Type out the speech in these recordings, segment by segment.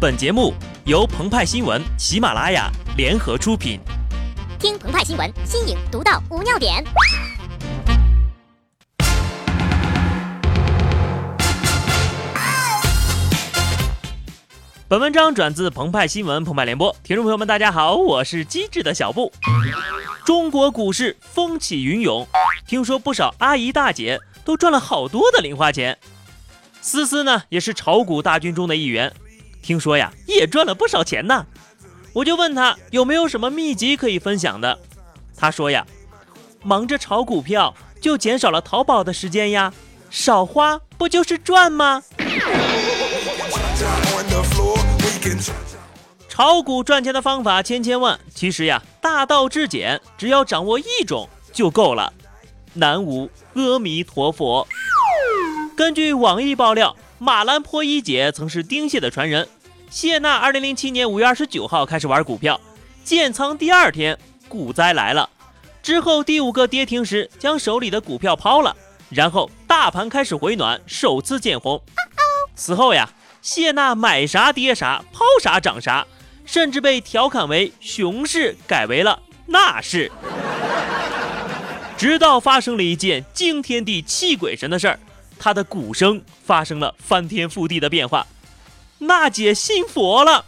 本节目由澎湃新闻、喜马拉雅联合出品。听澎湃新闻，新颖独到，无尿点。本文章转自澎湃新闻《澎湃联播，听众朋友们，大家好，我是机智的小布。中国股市风起云涌，听说不少阿姨大姐都赚了好多的零花钱。思思呢，也是炒股大军中的一员，听说呀，也赚了不少钱呢。我就问他有没有什么秘籍可以分享的，他说呀，忙着炒股票就减少了淘宝的时间呀，少花不就是赚吗？炒股赚钱的方法千千万，其实呀，大道至简，只要掌握一种就够了。南无阿弥陀佛。根据网易爆料，马兰坡一姐曾是丁蟹的传人。谢娜二零零七年五月二十九号开始玩股票，建仓第二天股灾来了，之后第五个跌停时将手里的股票抛了，然后大盘开始回暖，首次见红。此后呀。谢娜买啥跌啥，抛啥涨啥，甚至被调侃为熊市改为了那市。直到发生了一件惊天地泣鬼神的事儿，他的鼓声发生了翻天覆地的变化。娜姐信佛了。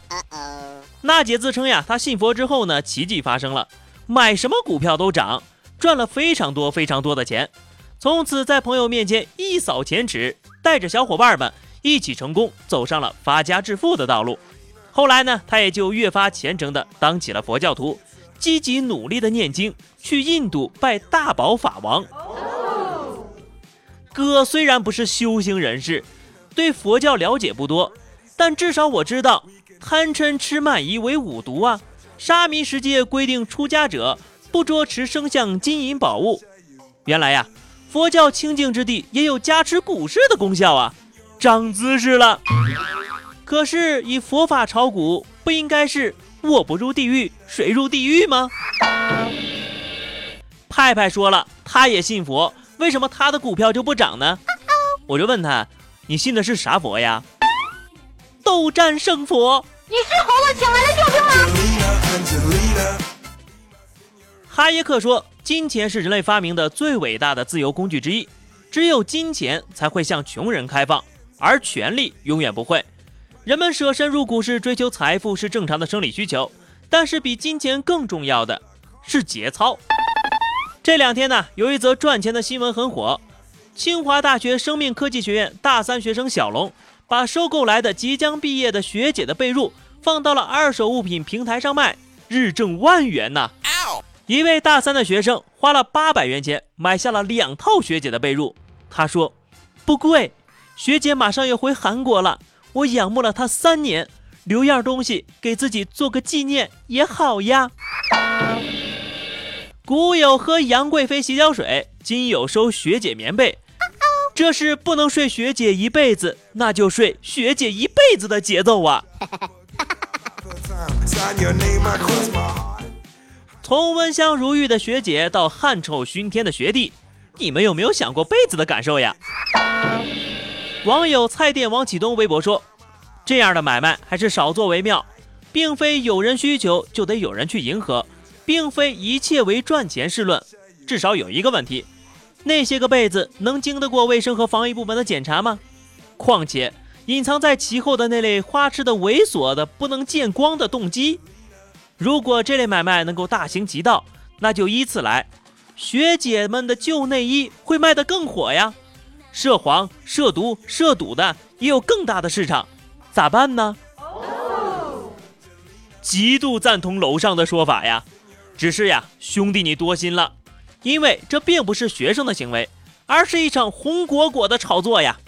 娜姐自称呀，她信佛之后呢，奇迹发生了，买什么股票都涨，赚了非常多非常多的钱，从此在朋友面前一扫前耻，带着小伙伴们。一起成功走上了发家致富的道路，后来呢，他也就越发虔诚的当起了佛教徒，积极努力的念经，去印度拜大宝法王。哥虽然不是修行人士，对佛教了解不多，但至少我知道贪嗔痴慢疑为五毒啊。沙弥十戒规定出家者不捉持生相金银宝物。原来呀，佛教清净之地也有加持股市的功效啊。长姿势了，可是以佛法炒股，不应该是我不入地狱谁入地狱吗？派派说了，他也信佛，为什么他的股票就不涨呢？我就问他，你信的是啥佛呀？斗战胜佛。你是猴子请来的救兵吗？哈耶克说，金钱是人类发明的最伟大的自由工具之一，只有金钱才会向穷人开放。而权力永远不会。人们舍身入股市追求财富是正常的生理需求，但是比金钱更重要的是节操。这两天呢，有一则赚钱的新闻很火。清华大学生命科技学院大三学生小龙，把收购来的即将毕业的学姐的被褥放到了二手物品平台上卖，日挣万元呐！一位大三的学生花了八百元钱买下了两套学姐的被褥，他说不贵。学姐马上要回韩国了，我仰慕了她三年，留样东西给自己做个纪念也好呀。古有喝杨贵妃洗脚水，今有收学姐棉被，这是不能睡学姐一辈子，那就睡学姐一辈子的节奏啊！从温香如玉的学姐到汗臭熏天的学弟，你们有没有想过被子的感受呀？网友菜店王启东微博说：“这样的买卖还是少做为妙，并非有人需求就得有人去迎合，并非一切为赚钱是论。至少有一个问题，那些个被子能经得过卫生和防疫部门的检查吗？况且隐藏在其后的那类花痴的猥琐的不能见光的动机。如果这类买卖能够大行其道，那就依次来，学姐们的旧内衣会卖得更火呀。”涉黄、涉毒、涉赌的也有更大的市场，咋办呢？极度赞同楼上的说法呀，只是呀，兄弟你多心了，因为这并不是学生的行为，而是一场红果果的炒作呀。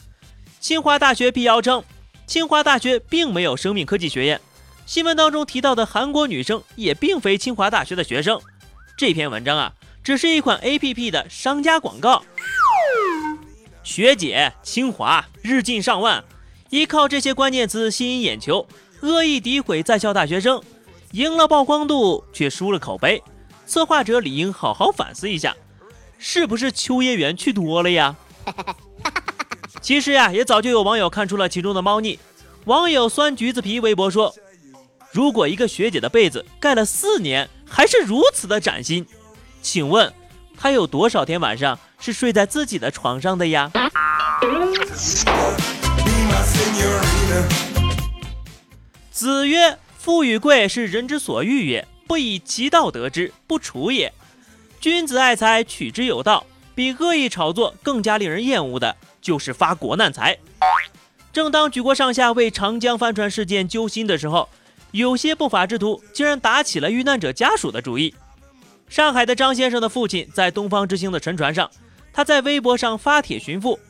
清华大学辟谣称，清华大学并没有生命科技学院，新闻当中提到的韩国女生也并非清华大学的学生。这篇文章啊，只是一款 APP 的商家广告。学姐，清华日进上万，依靠这些关键词吸引眼球，恶意诋毁在校大学生，赢了曝光度却输了口碑。策划者理应好好反思一下，是不是秋叶原去多了呀？其实呀，也早就有网友看出了其中的猫腻。网友酸橘子皮微博说：“如果一个学姐的被子盖了四年还是如此的崭新，请问她有多少天晚上是睡在自己的床上的呀？”子曰：“富与贵是人之所欲也，不以其道得之，不处也。君子爱财，取之有道。比恶意炒作更加令人厌恶的，就是发国难财。”正当举国上下为长江帆船事件揪心的时候，有些不法之徒竟然打起了遇难者家属的主意。上海的张先生的父亲在东方之星的沉船上，他在微博上发帖寻父。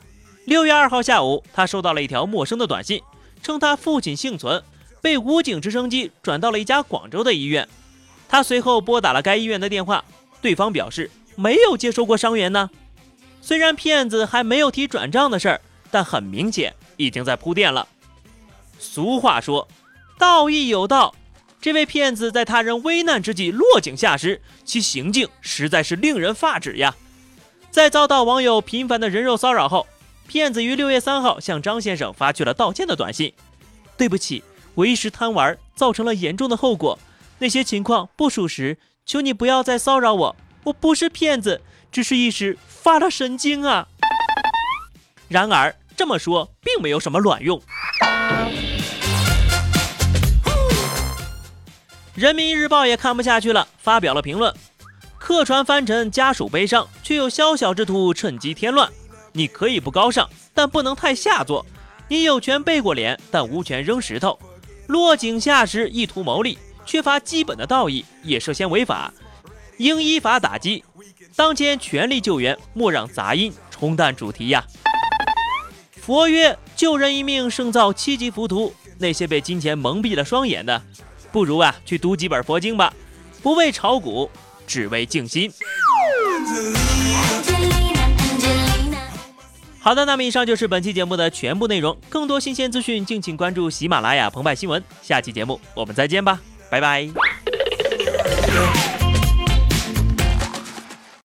六月二号下午，他收到了一条陌生的短信，称他父亲幸存，被武警直升机转到了一家广州的医院。他随后拨打了该医院的电话，对方表示没有接收过伤员呢。虽然骗子还没有提转账的事儿，但很明显。已经在铺垫了。俗话说，道义有道。这位骗子在他人危难之际落井下石，其行径实在是令人发指呀！在遭到网友频繁的人肉骚扰后，骗子于六月三号向张先生发去了道歉的短信：“对不起，我一时贪玩，造成了严重的后果。那些情况不属实，求你不要再骚扰我。我不是骗子，只是一时发了神经啊。”然而。这么说并没有什么卵用。人民日报也看不下去了，发表了评论：客船翻沉，家属悲伤，却有宵小之徒趁机添乱。你可以不高尚，但不能太下作。你有权背过脸，但无权扔石头。落井下石，意图牟利，缺乏基本的道义，也涉嫌违法，应依法打击。当前全力救援，莫让杂音冲淡主题呀。佛曰：“救人一命胜造七级浮屠。那些被金钱蒙蔽了双眼的，不如啊去读几本佛经吧，不为炒股，只为静心。”好的，那么以上就是本期节目的全部内容。更多新鲜资讯，敬请关注喜马拉雅澎湃新闻。下期节目我们再见吧，拜拜。